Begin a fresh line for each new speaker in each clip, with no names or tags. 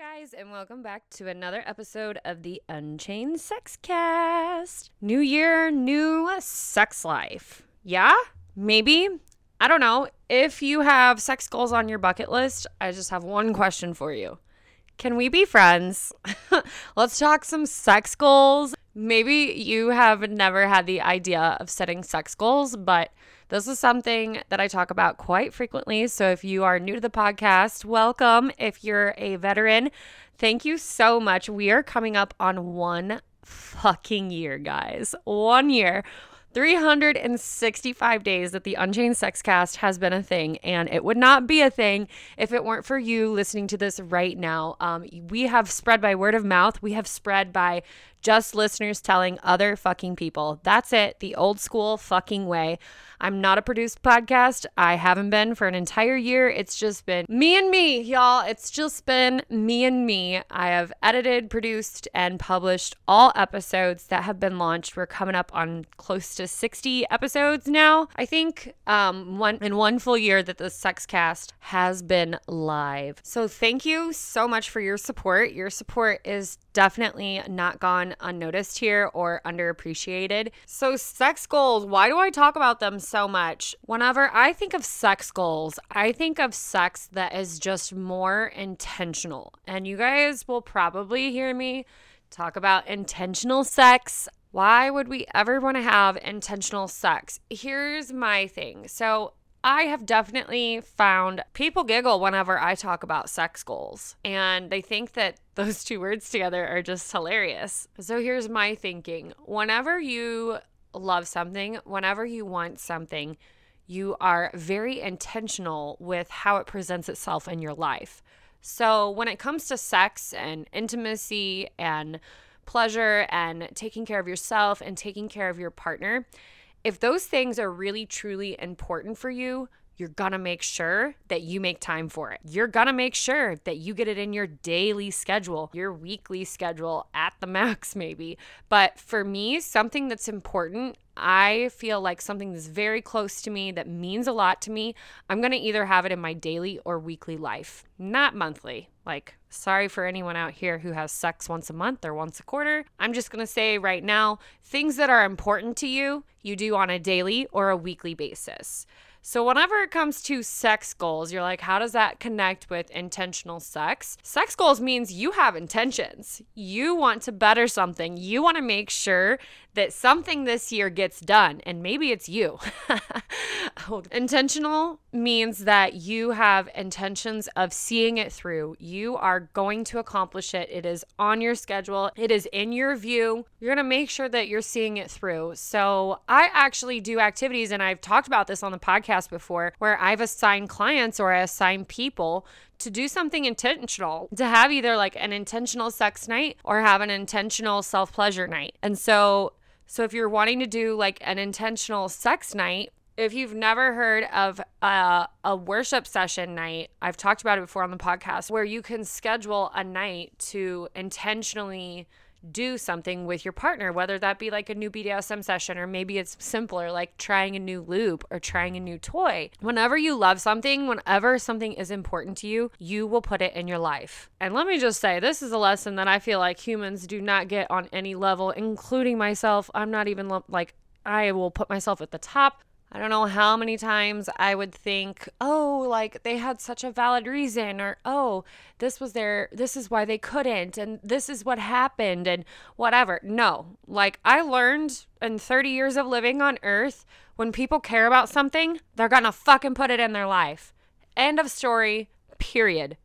guys, and welcome back to another episode of the Unchained Sex Cast. New year, new sex life. Yeah? Maybe? I don't know. If you have sex goals on your bucket list, I just have one question for you. Can we be friends? Let's talk some sex goals. Maybe you have never had the idea of setting sex goals, but this is something that I talk about quite frequently. So if you are new to the podcast, welcome. If you're a veteran, thank you so much. We are coming up on one fucking year, guys. One year. 365 days that the Unchained Sexcast has been a thing, and it would not be a thing if it weren't for you listening to this right now. Um, we have spread by word of mouth, we have spread by just listeners telling other fucking people. That's it, the old school fucking way. I'm not a produced podcast. I haven't been for an entire year. It's just been me and me, y'all. It's just been me and me. I have edited, produced, and published all episodes that have been launched. We're coming up on close to 60 episodes now. I think um, one in one full year that the Sexcast has been live. So thank you so much for your support. Your support is definitely not gone unnoticed here or underappreciated. So, sex goals, why do I talk about them so much? Whenever I think of sex goals, I think of sex that is just more intentional. And you guys will probably hear me talk about intentional sex. Why would we ever want to have intentional sex? Here's my thing. So, I have definitely found people giggle whenever I talk about sex goals, and they think that those two words together are just hilarious. So here's my thinking whenever you love something, whenever you want something, you are very intentional with how it presents itself in your life. So when it comes to sex and intimacy and pleasure and taking care of yourself and taking care of your partner, if those things are really truly important for you, you're gonna make sure that you make time for it. You're gonna make sure that you get it in your daily schedule, your weekly schedule at the max, maybe. But for me, something that's important, I feel like something that's very close to me, that means a lot to me, I'm gonna either have it in my daily or weekly life, not monthly. Like, sorry for anyone out here who has sex once a month or once a quarter. I'm just gonna say right now, things that are important to you, you do on a daily or a weekly basis. So, whenever it comes to sex goals, you're like, how does that connect with intentional sex? Sex goals means you have intentions. You want to better something. You want to make sure that something this year gets done, and maybe it's you. Intentional means that you have intentions of seeing it through. You are going to accomplish it. It is on your schedule, it is in your view. You're going to make sure that you're seeing it through. So, I actually do activities, and I've talked about this on the podcast before, where I've assigned clients or I assign people to do something intentional, to have either like an intentional sex night or have an intentional self pleasure night. And so so if you're wanting to do like an intentional sex night, if you've never heard of a, a, worship session night, I've talked about it before on the podcast, where you can schedule a night to intentionally do something with your partner, whether that be like a new BDSM session or maybe it's simpler, like trying a new loop or trying a new toy. Whenever you love something, whenever something is important to you, you will put it in your life. And let me just say, this is a lesson that I feel like humans do not get on any level, including myself. I'm not even like, I will put myself at the top I don't know how many times I would think, oh, like they had such a valid reason, or oh, this was their, this is why they couldn't, and this is what happened, and whatever. No, like I learned in 30 years of living on earth When people care about something, they're gonna fucking put it in their life. End of story, period.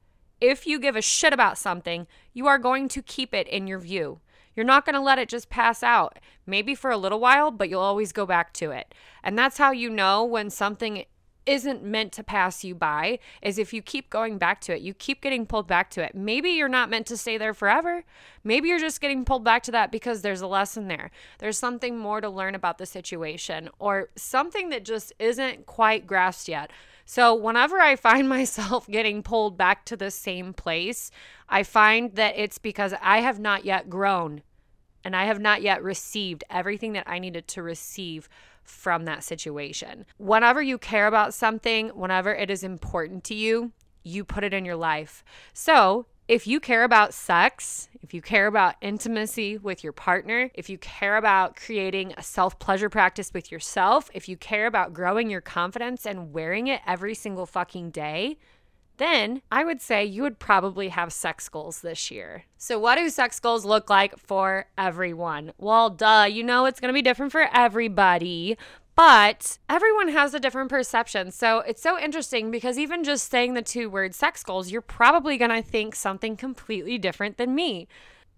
If you give a shit about something, you are going to keep it in your view. You're not going to let it just pass out, maybe for a little while, but you'll always go back to it. And that's how you know when something isn't meant to pass you by is if you keep going back to it. You keep getting pulled back to it. Maybe you're not meant to stay there forever. Maybe you're just getting pulled back to that because there's a lesson there. There's something more to learn about the situation or something that just isn't quite grasped yet. So, whenever I find myself getting pulled back to the same place, I find that it's because I have not yet grown and I have not yet received everything that I needed to receive from that situation. Whenever you care about something, whenever it is important to you, you put it in your life. So, if you care about sex, if you care about intimacy with your partner, if you care about creating a self pleasure practice with yourself, if you care about growing your confidence and wearing it every single fucking day, then I would say you would probably have sex goals this year. So, what do sex goals look like for everyone? Well, duh, you know it's gonna be different for everybody. But everyone has a different perception. So it's so interesting because even just saying the two words sex goals, you're probably going to think something completely different than me.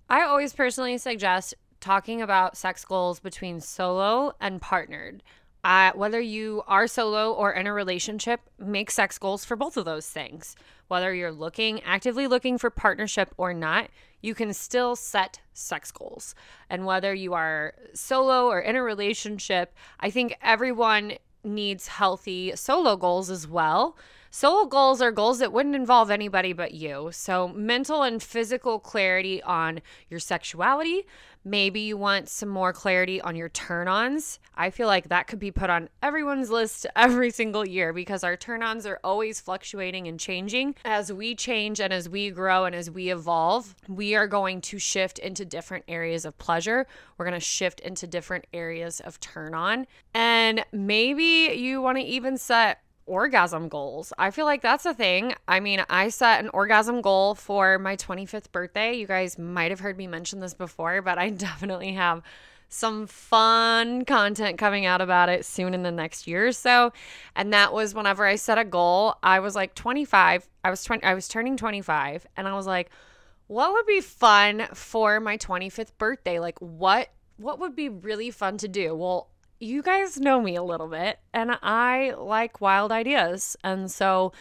I always personally suggest talking about sex goals between solo and partnered. Uh, whether you are solo or in a relationship, make sex goals for both of those things. Whether you're looking, actively looking for partnership or not, you can still set sex goals. And whether you are solo or in a relationship, I think everyone needs healthy solo goals as well. Solo goals are goals that wouldn't involve anybody but you. So, mental and physical clarity on your sexuality, Maybe you want some more clarity on your turn ons. I feel like that could be put on everyone's list every single year because our turn ons are always fluctuating and changing. As we change and as we grow and as we evolve, we are going to shift into different areas of pleasure. We're going to shift into different areas of turn on. And maybe you want to even set orgasm goals. I feel like that's a thing. I mean, I set an orgasm goal for my 25th birthday. You guys might have heard me mention this before, but I definitely have some fun content coming out about it soon in the next year or so. And that was whenever I set a goal, I was like 25. I was 20 I was turning 25 and I was like, what would be fun for my 25th birthday? Like what what would be really fun to do? Well, you guys know me a little bit and I like wild ideas. And so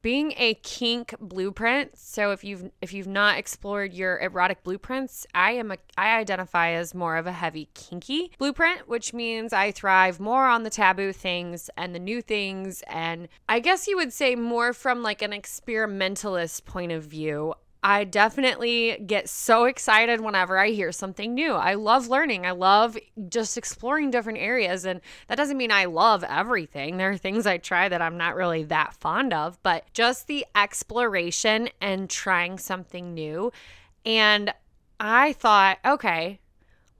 being a kink blueprint, so if you've if you've not explored your erotic blueprints, I am a I identify as more of a heavy kinky blueprint, which means I thrive more on the taboo things and the new things and I guess you would say more from like an experimentalist point of view. I definitely get so excited whenever I hear something new. I love learning. I love just exploring different areas. And that doesn't mean I love everything. There are things I try that I'm not really that fond of, but just the exploration and trying something new. And I thought, okay,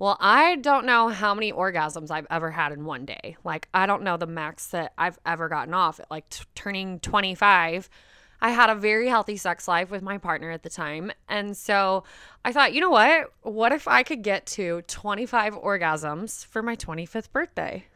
well, I don't know how many orgasms I've ever had in one day. Like, I don't know the max that I've ever gotten off at like t- turning 25 I had a very healthy sex life with my partner at the time. And so I thought, you know what? What if I could get to 25 orgasms for my 25th birthday?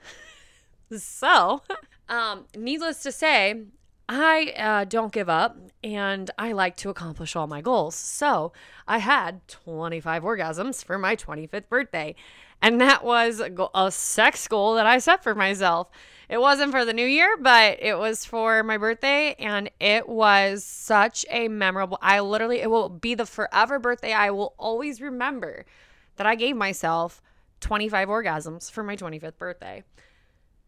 so, um, needless to say, I uh, don't give up and I like to accomplish all my goals. So I had 25 orgasms for my 25th birthday. And that was a sex goal that I set for myself. It wasn't for the new year, but it was for my birthday. And it was such a memorable, I literally, it will be the forever birthday. I will always remember that I gave myself 25 orgasms for my 25th birthday.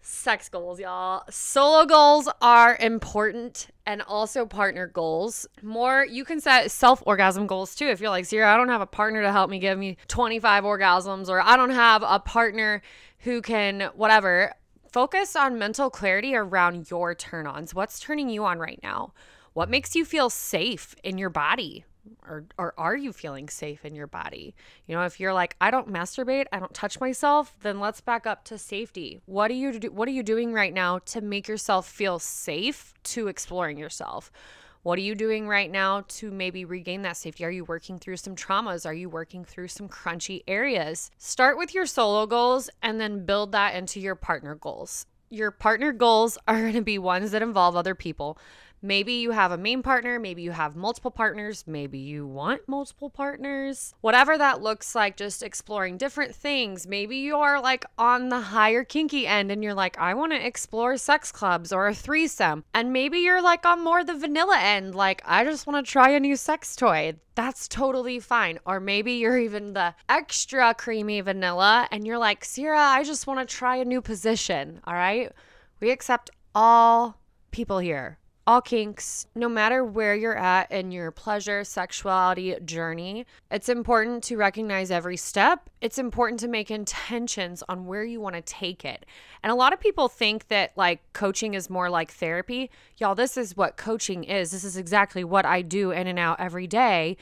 Sex goals, y'all. Solo goals are important and also partner goals. More, you can set self orgasm goals too. If you're like, Sierra, I don't have a partner to help me give me 25 orgasms, or I don't have a partner who can, whatever. Focus on mental clarity around your turn ons. What's turning you on right now? What makes you feel safe in your body? Or, or are you feeling safe in your body? You know, if you're like, I don't masturbate, I don't touch myself, then let's back up to safety. What are you do, what are you doing right now to make yourself feel safe to exploring yourself? What are you doing right now to maybe regain that safety? Are you working through some traumas? Are you working through some crunchy areas? Start with your solo goals and then build that into your partner goals. your partner goals are going to be ones that involve other people. Maybe you have a main partner, maybe you have multiple partners, maybe you want multiple partners. Whatever that looks like, just exploring different things. Maybe you're like on the higher kinky end and you're like, I want to explore sex clubs or a threesome. And maybe you're like on more the vanilla end, like, I just want to try a new sex toy. That's totally fine. Or maybe you're even the extra creamy vanilla and you're like, Sierra, I just want to try a new position. All right. We accept all people here all kinks, no matter where you're at in your pleasure, sexuality journey, it's important to recognize every step. It's important to make intentions on where you want to take it. And a lot of people think that like coaching is more like therapy. Y'all, this is what coaching is. This is exactly what I do in and out every day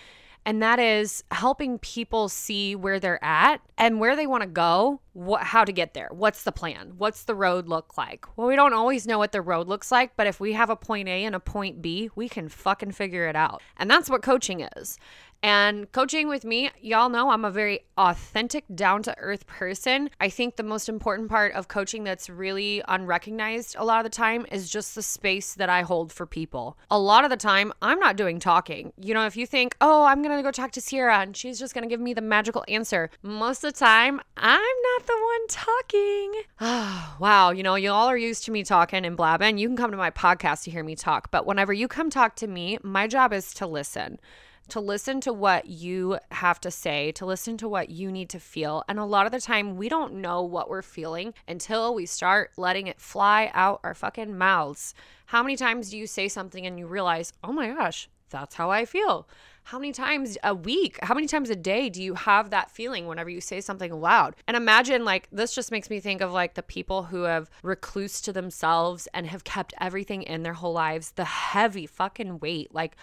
and that is helping people see where they're at and where they want to go, what how to get there. What's the plan? What's the road look like? Well, we don't always know what the road looks like, but if we have a point A and a point B, we can fucking figure it out. And that's what coaching is. And coaching with me, y'all know I'm a very authentic, down to earth person. I think the most important part of coaching that's really unrecognized a lot of the time is just the space that I hold for people. A lot of the time, I'm not doing talking. You know, if you think, oh, I'm going to go talk to Sierra and she's just going to give me the magical answer, most of the time, I'm not the one talking. Oh, wow. You know, you all are used to me talking and blabbing. You can come to my podcast to hear me talk. But whenever you come talk to me, my job is to listen to listen to what you have to say, to listen to what you need to feel. And a lot of the time, we don't know what we're feeling until we start letting it fly out our fucking mouths. How many times do you say something and you realize, oh my gosh, that's how I feel? How many times a week, how many times a day do you have that feeling whenever you say something loud? And imagine, like, this just makes me think of like the people who have recluse to themselves and have kept everything in their whole lives, the heavy fucking weight. Like,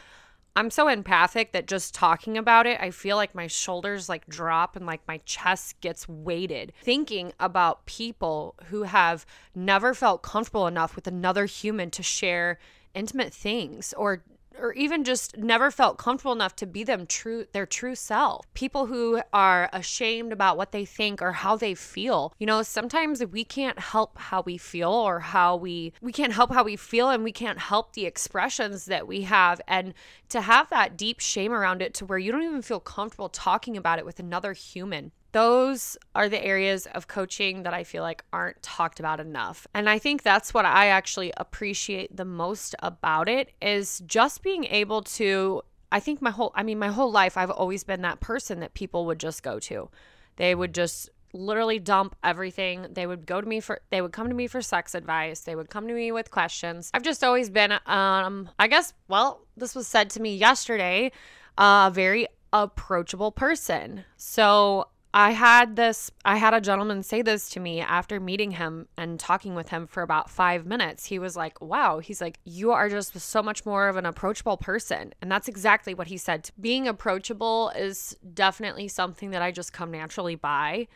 I'm so empathic that just talking about it, I feel like my shoulders like drop and like my chest gets weighted. Thinking about people who have never felt comfortable enough with another human to share intimate things or or even just never felt comfortable enough to be them true their true self. People who are ashamed about what they think or how they feel. You know, sometimes we can't help how we feel or how we we can't help how we feel and we can't help the expressions that we have and to have that deep shame around it to where you don't even feel comfortable talking about it with another human those are the areas of coaching that I feel like aren't talked about enough. And I think that's what I actually appreciate the most about it is just being able to I think my whole I mean my whole life I've always been that person that people would just go to. They would just literally dump everything. They would go to me for they would come to me for sex advice. They would come to me with questions. I've just always been um I guess well, this was said to me yesterday, a very approachable person. So I had this, I had a gentleman say this to me after meeting him and talking with him for about five minutes. He was like, Wow, he's like, you are just so much more of an approachable person. And that's exactly what he said. Being approachable is definitely something that I just come naturally by.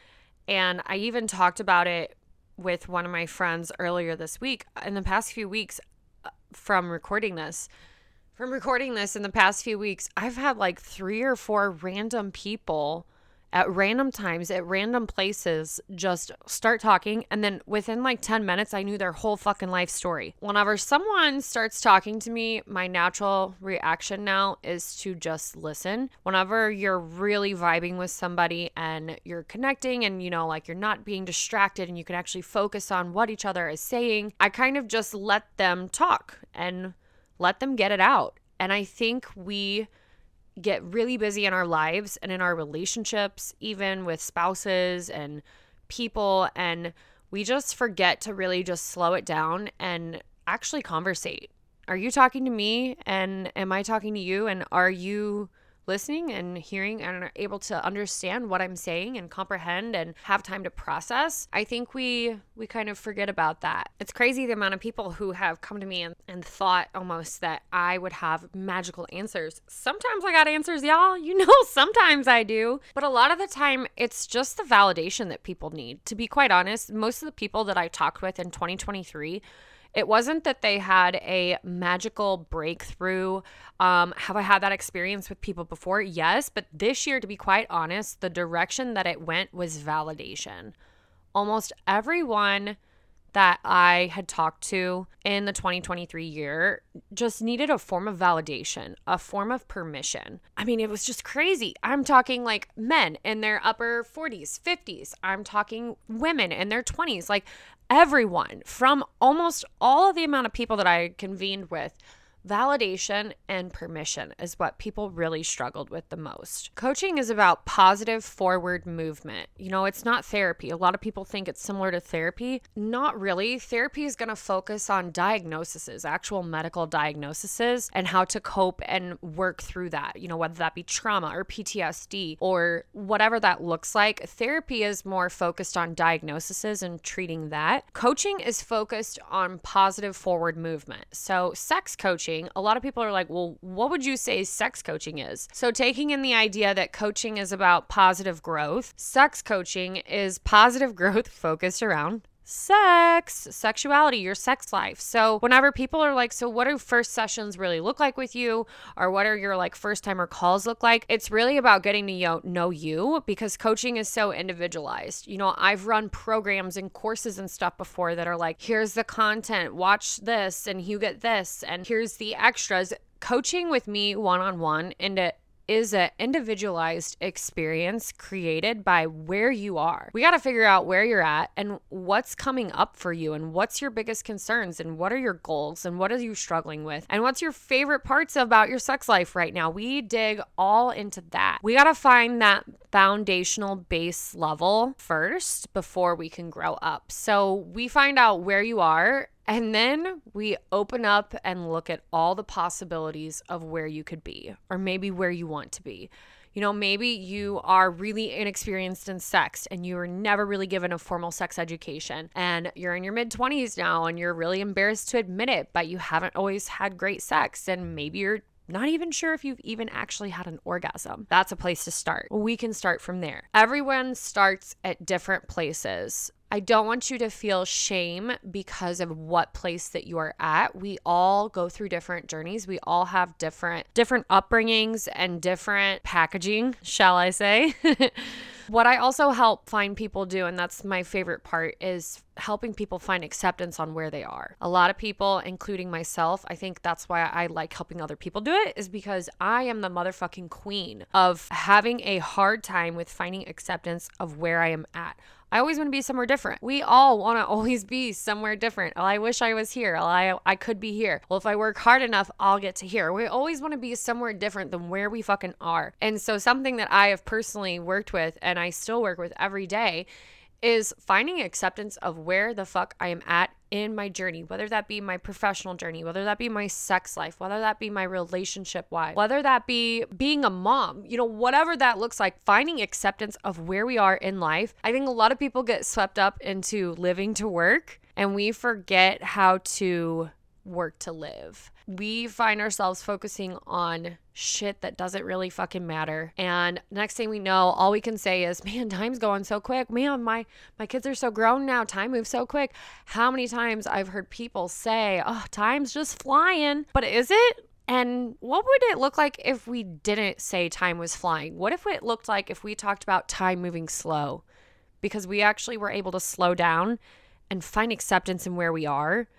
And I even talked about it with one of my friends earlier this week. In the past few weeks uh, from recording this, from recording this in the past few weeks, I've had like three or four random people at random times, at random places, just start talking. And then within like 10 minutes, I knew their whole fucking life story. Whenever someone starts talking to me, my natural reaction now is to just listen. Whenever you're really vibing with somebody and you're connecting and, you know, like you're not being distracted and you can actually focus on what each other is saying, I kind of just let them talk and let them get it out. And I think we get really busy in our lives and in our relationships, even with spouses and people. And we just forget to really just slow it down and actually conversate. Are you talking to me? And am I talking to you? And are you listening and hearing and are able to understand what I'm saying and comprehend and have time to process, I think we we kind of forget about that. It's crazy the amount of people who have come to me and, and thought almost that I would have magical answers. Sometimes I got answers, y'all. You know, sometimes I do. But a lot of the time it's just the validation that people need. To be quite honest, most of the people that I talked with in 2023 it wasn't that they had a magical breakthrough. Um, have I had that experience with people before? Yes. But this year, to be quite honest, the direction that it went was validation. Almost everyone that I had talked to in the 2023 year just needed a form of validation, a form of permission. I mean, it was just crazy. I'm talking like men in their upper 40s, 50s. I'm talking women in their 20s. Like everyone from almost all of the amount of people that I convened with Validation and permission is what people really struggled with the most. Coaching is about positive forward movement. You know, it's not therapy. A lot of people think it's similar to therapy. Not really. Therapy is going to focus on diagnoses, actual medical diagnoses, and how to cope and work through that. You know, whether that be trauma or PTSD or whatever that looks like. Therapy is more focused on diagnoses and treating that. Coaching is focused on positive forward movement. So, sex coaching coaching, a lot of people are like, well, what would you say sex coaching is? So, taking in the idea that coaching is about positive growth, sex coaching is positive growth focused around sex, sexuality, your sex life. So, whenever people are like, So, what do first sessions really look like with you? Or what are your like first timer calls look like? It's really about getting to know you because coaching is so individualized. You know, I've run programs and courses and stuff before that are like, Here's the content, watch this, and you get this, and here's the extras. Coaching with me one on one and it is an individualized experience created by where you are. We got to figure out where you're at and what's coming up for you and what's your biggest concerns and what are your goals and what are you struggling with and what's your favorite parts about your sex life right now. We dig all into that. We got to find that foundational base level first before we can grow up. So we find out where you are and then we open up and look at all the possibilities of where you could be, or maybe where you want to be. You know, maybe you are really inexperienced in sex and you were never really given a formal sex education, and you're in your mid 20s now and you're really embarrassed to admit it, but you haven't always had great sex, and maybe you're not even sure if you've even actually had an orgasm. That's a place to start. We can start from there. Everyone starts at different places. I don't want you to feel shame because of what place that you are at. We all go through different journeys. We all have different different upbringings and different packaging, shall I say? what I also help find people do and that's my favorite part is helping people find acceptance on where they are. A lot of people, including myself, I think that's why I like helping other people do it, is because I am the motherfucking queen of having a hard time with finding acceptance of where I am at. I always want to be somewhere different. We all want to always be somewhere different. Oh, I wish I was here. Oh, I, I could be here. Well, if I work hard enough, I'll get to here. We always want to be somewhere different than where we fucking are. And so, something that I have personally worked with and I still work with every day is finding acceptance of where the fuck I am at in my journey, whether that be my professional journey, whether that be my sex life, whether that be my relationship life, whether that be being a mom, you know, whatever that looks like, finding acceptance of where we are in life. I think a lot of people get swept up into living to work and we forget how to work to live. We find ourselves focusing on shit that doesn't really fucking matter. And next thing we know, all we can say is, "Man, time's going so quick. Man, my my kids are so grown now. Time moves so quick." How many times I've heard people say, "Oh, time's just flying." But is it? And what would it look like if we didn't say time was flying? What if it looked like if we talked about time moving slow? Because we actually were able to slow down and find acceptance in where we are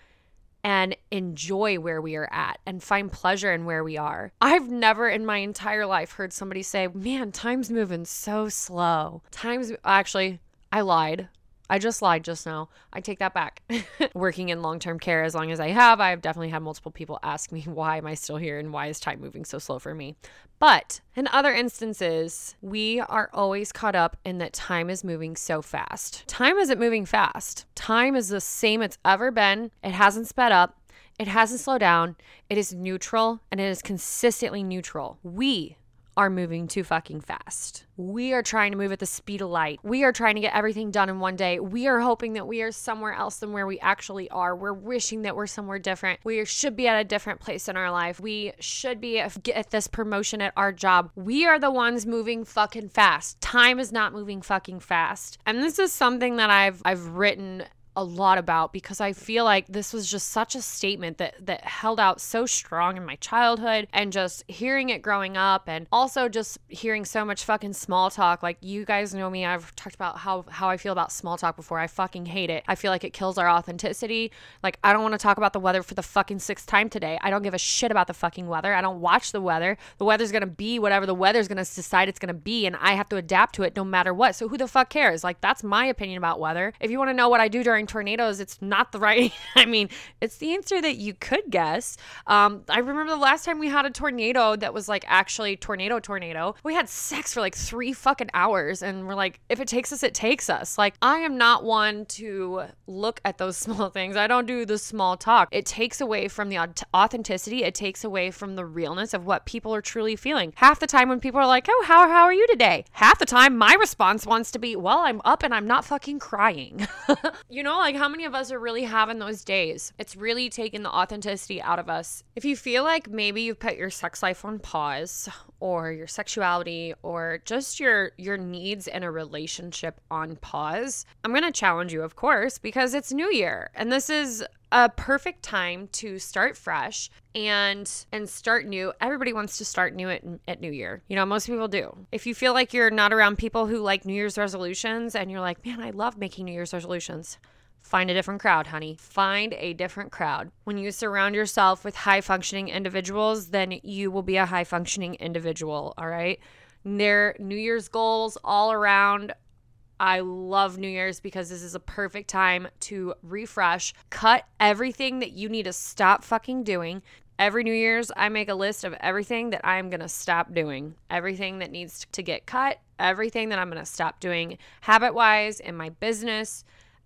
and enjoy where we are at and find pleasure in where we are. I've never in my entire life heard somebody say, Man, time's moving so slow. Time's actually, I lied. I just lied just now. I take that back. Working in long term care as long as I have, I've definitely had multiple people ask me, why am I still here and why is time moving so slow for me? But in other instances, we are always caught up in that time is moving so fast. Time isn't moving fast. Time is the same it's ever been. It hasn't sped up. It hasn't slowed down. It is neutral and it is consistently neutral. We are moving too fucking fast. We are trying to move at the speed of light. We are trying to get everything done in one day. We are hoping that we are somewhere else than where we actually are. We're wishing that we're somewhere different. We should be at a different place in our life. We should be at this promotion at our job. We are the ones moving fucking fast. Time is not moving fucking fast. And this is something that I've I've written a lot about because I feel like this was just such a statement that that held out so strong in my childhood and just hearing it growing up and also just hearing so much fucking small talk. Like you guys know me, I've talked about how how I feel about small talk before. I fucking hate it. I feel like it kills our authenticity. Like I don't want to talk about the weather for the fucking sixth time today. I don't give a shit about the fucking weather. I don't watch the weather. The weather's going to be whatever the weather's going to decide it's going to be and I have to adapt to it no matter what. So who the fuck cares? Like that's my opinion about weather. If you want to know what I do during tornadoes, it's not the right. I mean, it's the answer that you could guess. Um, I remember the last time we had a tornado that was like actually tornado tornado. We had sex for like three fucking hours, and we're like, if it takes us, it takes us. Like I am not one to look at those small things. I don't do the small talk. It takes away from the authenticity. It takes away from the realness of what people are truly feeling. Half the time when people are like, "Oh, how how are you today?" Half the time my response wants to be, "Well, I'm up and I'm not fucking crying." you know, like how many of us are really having those days? It's really taking the authenticity out of us. If you feel like maybe you've put your sex life on pause or your sexuality or just your your needs in a relationship on pause, I'm going to challenge you of course because it's new year and this is a perfect time to start fresh and and start new. Everybody wants to start new at, at New Year. You know, most people do. If you feel like you're not around people who like New Year's resolutions and you're like, "Man, I love making New Year's resolutions." Find a different crowd, honey. Find a different crowd. When you surround yourself with high functioning individuals, then you will be a high functioning individual, all right? Their New Year's goals all around I love New Year's because this is a perfect time to refresh, cut everything that you need to stop fucking doing. Every New Year's, I make a list of everything that I'm to stop doing, everything that needs to get cut, everything that I'm to stop doing habit wise in my business,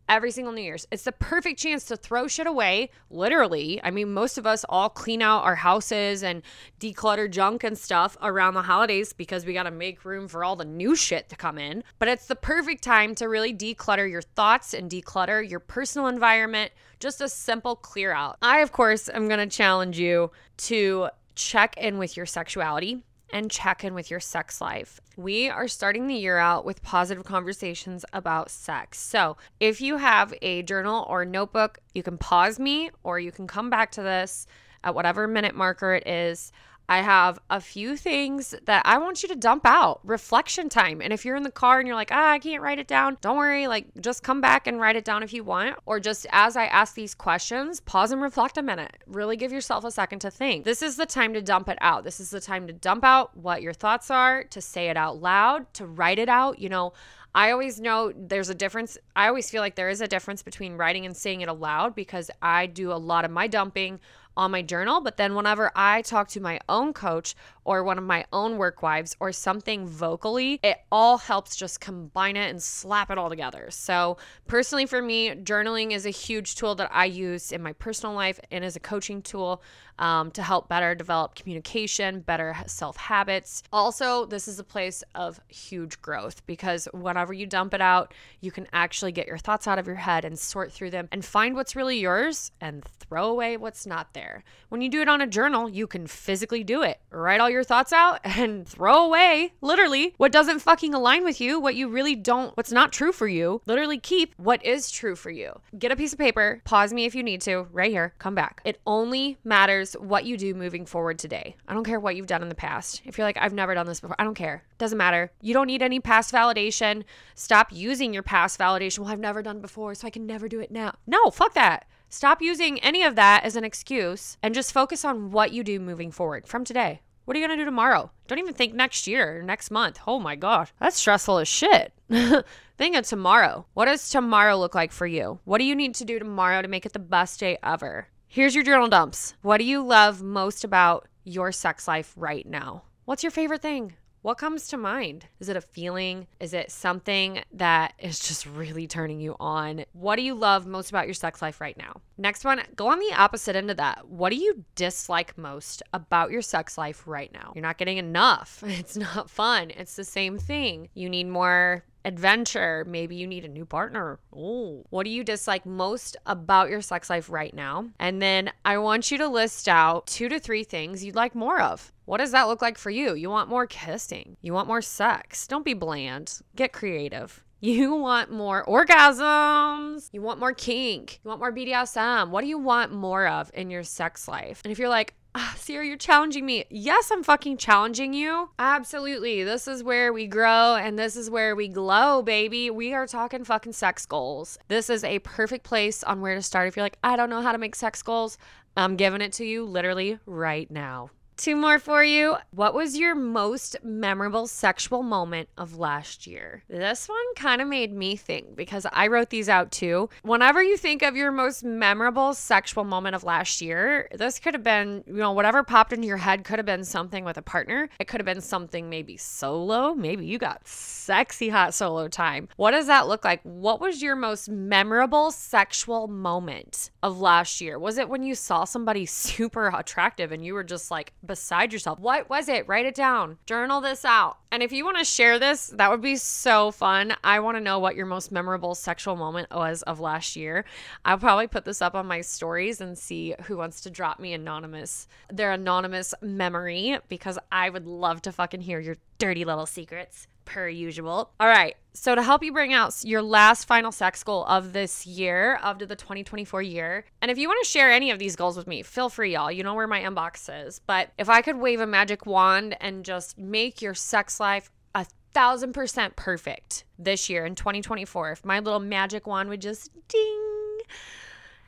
every single New Year's. It's the perfect chance to throw shit away, literally. I mean, most of us all clean out our houses and declutter junk and stuff around the holidays because we got to make room for all the new shit to come in. But it's the perfect time to really declutter your thoughts and declutter your personal environment. Just a simple clear out. I, of course, am going to challenge you to check in with your sexuality and check in with your sex life. We are starting the year out with positive conversations about sex. So, if you have a journal or notebook, you can pause me or you can come back to this at whatever minute marker it is. I have a few things that I want you to dump out. Reflection time. And if you're in the car and you're like, ah, I can't write it down, don't worry. Like, just come back and write it down if you want. Or just as I ask these questions, pause and reflect a minute. Really give yourself a second to think. This is the time to dump it out. This is the time to dump out what your thoughts are, to say it out loud, to write it out. You know, I always know there's a difference. I always feel like there is a difference between writing and saying it aloud because I do a lot of my dumping on my journal. But then whenever I talk to my own coach or one of my own work wives or something vocally, it all helps just combine it and slap it all together. So, personally, for me, journaling is a huge tool that I use in my personal life and as a coaching tool um, to help better develop communication, better self habits. Also, this is a place of huge growth because whenever you dump it out, you can actually get your thoughts out of your head and sort through them and find what's really yours and throw away what's not there. When you do it on a journal, you can physically do it. Write all your thoughts out and throw away, literally, what doesn't fucking align with you, what you really don't, what's not true for you. Literally keep what is true for you. Get a piece of paper, pause me if you need to, right here, come back. It only matters what you do moving forward today. I don't care what you've done in the past. If you're like, I've never done this before, I don't care. Doesn't matter. You don't need any past validation. Stop using your past validation. Well, I've never done before, so I can never do it now. No, fuck that. Stop using any of that as an excuse and just focus on what you do moving forward from today. What are you going to do tomorrow? Don't even think next year or next month. Oh my gosh, that's stressful as shit. think of tomorrow. What does tomorrow look like for you? What do you need to do tomorrow to make it the best day ever? Here's your journal dumps. What do you love most about your sex life right now? What's your favorite thing? What comes to mind? Is it a feeling? Is it something that is just really turning you on? What do you love most about your sex life right now? Next one, go on the opposite end of that. What do you dislike most about your sex life right now? You're not getting enough. It's not fun. It's the same thing. You need more adventure. Maybe you need a new partner. Oh, what do you dislike most about your sex life right now? And then I want you to list out two to three things you'd like more of. What does that look like for you? You want more kissing, you want more sex. Don't be bland, get creative. You want more orgasms. You want more kink. You want more BDSM. What do you want more of in your sex life? And if you're like, ah, Sierra, you're challenging me. Yes, I'm fucking challenging you. Absolutely. This is where we grow and this is where we glow, baby. We are talking fucking sex goals. This is a perfect place on where to start. If you're like, I don't know how to make sex goals, I'm giving it to you literally right now. Two more for you. What was your most memorable sexual moment of last year? This one kind of made me think because I wrote these out too. Whenever you think of your most memorable sexual moment of last year, this could have been, you know, whatever popped into your head could have been something with a partner. It could have been something maybe solo. Maybe you got sexy hot solo time. What does that look like? What was your most memorable sexual moment of last year? Was it when you saw somebody super attractive and you were just like, beside yourself. What was it? Write it down. Journal this out. And if you want to share this, that would be so fun. I want to know what your most memorable sexual moment was of last year. I'll probably put this up on my stories and see who wants to drop me anonymous their anonymous memory because I would love to fucking hear your dirty little secrets per usual. All right. So to help you bring out your last final sex goal of this year, of the 2024 year, and if you want to share any of these goals with me, feel free, y'all. You know where my inbox is. But if I could wave a magic wand and just make your sex life a thousand percent perfect this year in 2024, if my little magic wand would just ding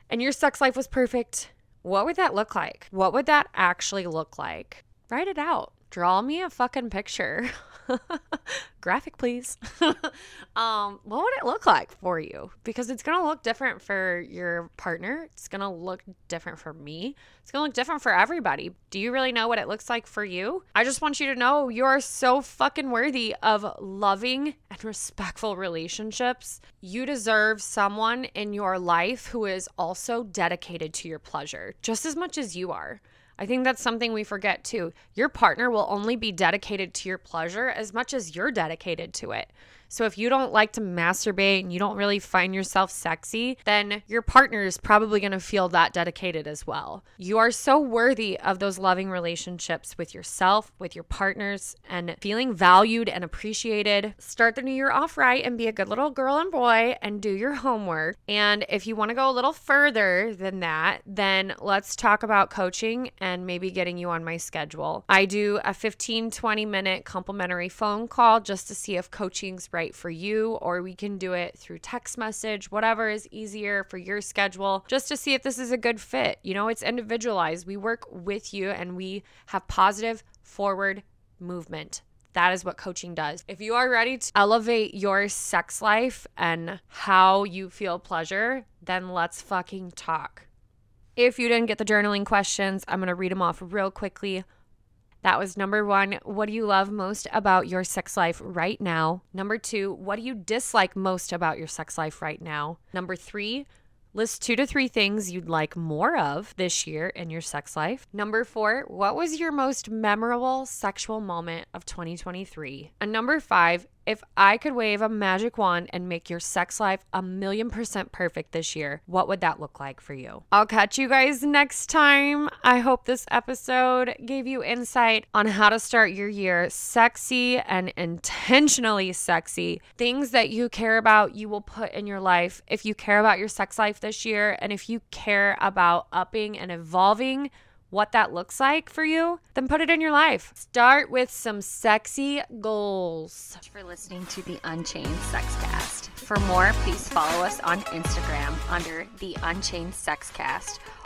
and your sex life was perfect, what would that look like? What would that actually look like? Write it out. Draw me a fucking picture. graphic please. Um what would it look like for you? Because it's going to look different for your partner. It's going to look different for me. It's going to look different for everybody. Do you really know what it looks like for you? I just want you to know you are so fucking worthy of loving and respectful relationships. You deserve someone in your life who is also dedicated to your pleasure just as much as you are I think that's something we forget too. Your partner will only be dedicated to your pleasure as much as you're dedicated to it. So if you don't like to masturbate and you don't really find yourself sexy, then your partner is probably going to feel that dedicated as well. You are so worthy of those loving relationships with yourself, with your partners, and feeling valued and appreciated. Start the new year off right and be a good little girl and boy and do your homework. And if you want to go a little further than that, then let's talk about coaching and maybe getting you on my schedule. I do a 15 20 minute complimentary phone call just to see if coaching's right for you, or we can do it through text message, whatever is easier for your schedule, just to see if this is a good fit. You know, it's individualized. We work with you and we have positive forward movement. That is what coaching does. If you are ready to elevate your sex life and how you feel pleasure, then let's fucking talk. If you didn't get the journaling questions, I'm going to read them off real quickly. That was number one. What do you love most about your sex life right now? Number two, what do you dislike most about your sex life right now? Number three, List two to three things you'd like more of this year in your sex life. Number four, what was your most memorable sexual moment of 2023? And number five, if I could wave a magic wand and make your sex life a million percent perfect this year, what would that look like for you? I'll catch you guys next time. I hope this episode gave you insight on how to start your year sexy and intentionally sexy. Things that you care about, you will put in your life. If you care about your sex life this year, and if you care about upping and evolving, what that looks like for you, then put it in your life. Start with some sexy goals.
For listening to the Unchained Sexcast. For more, please follow us on Instagram under the Unchained Sexcast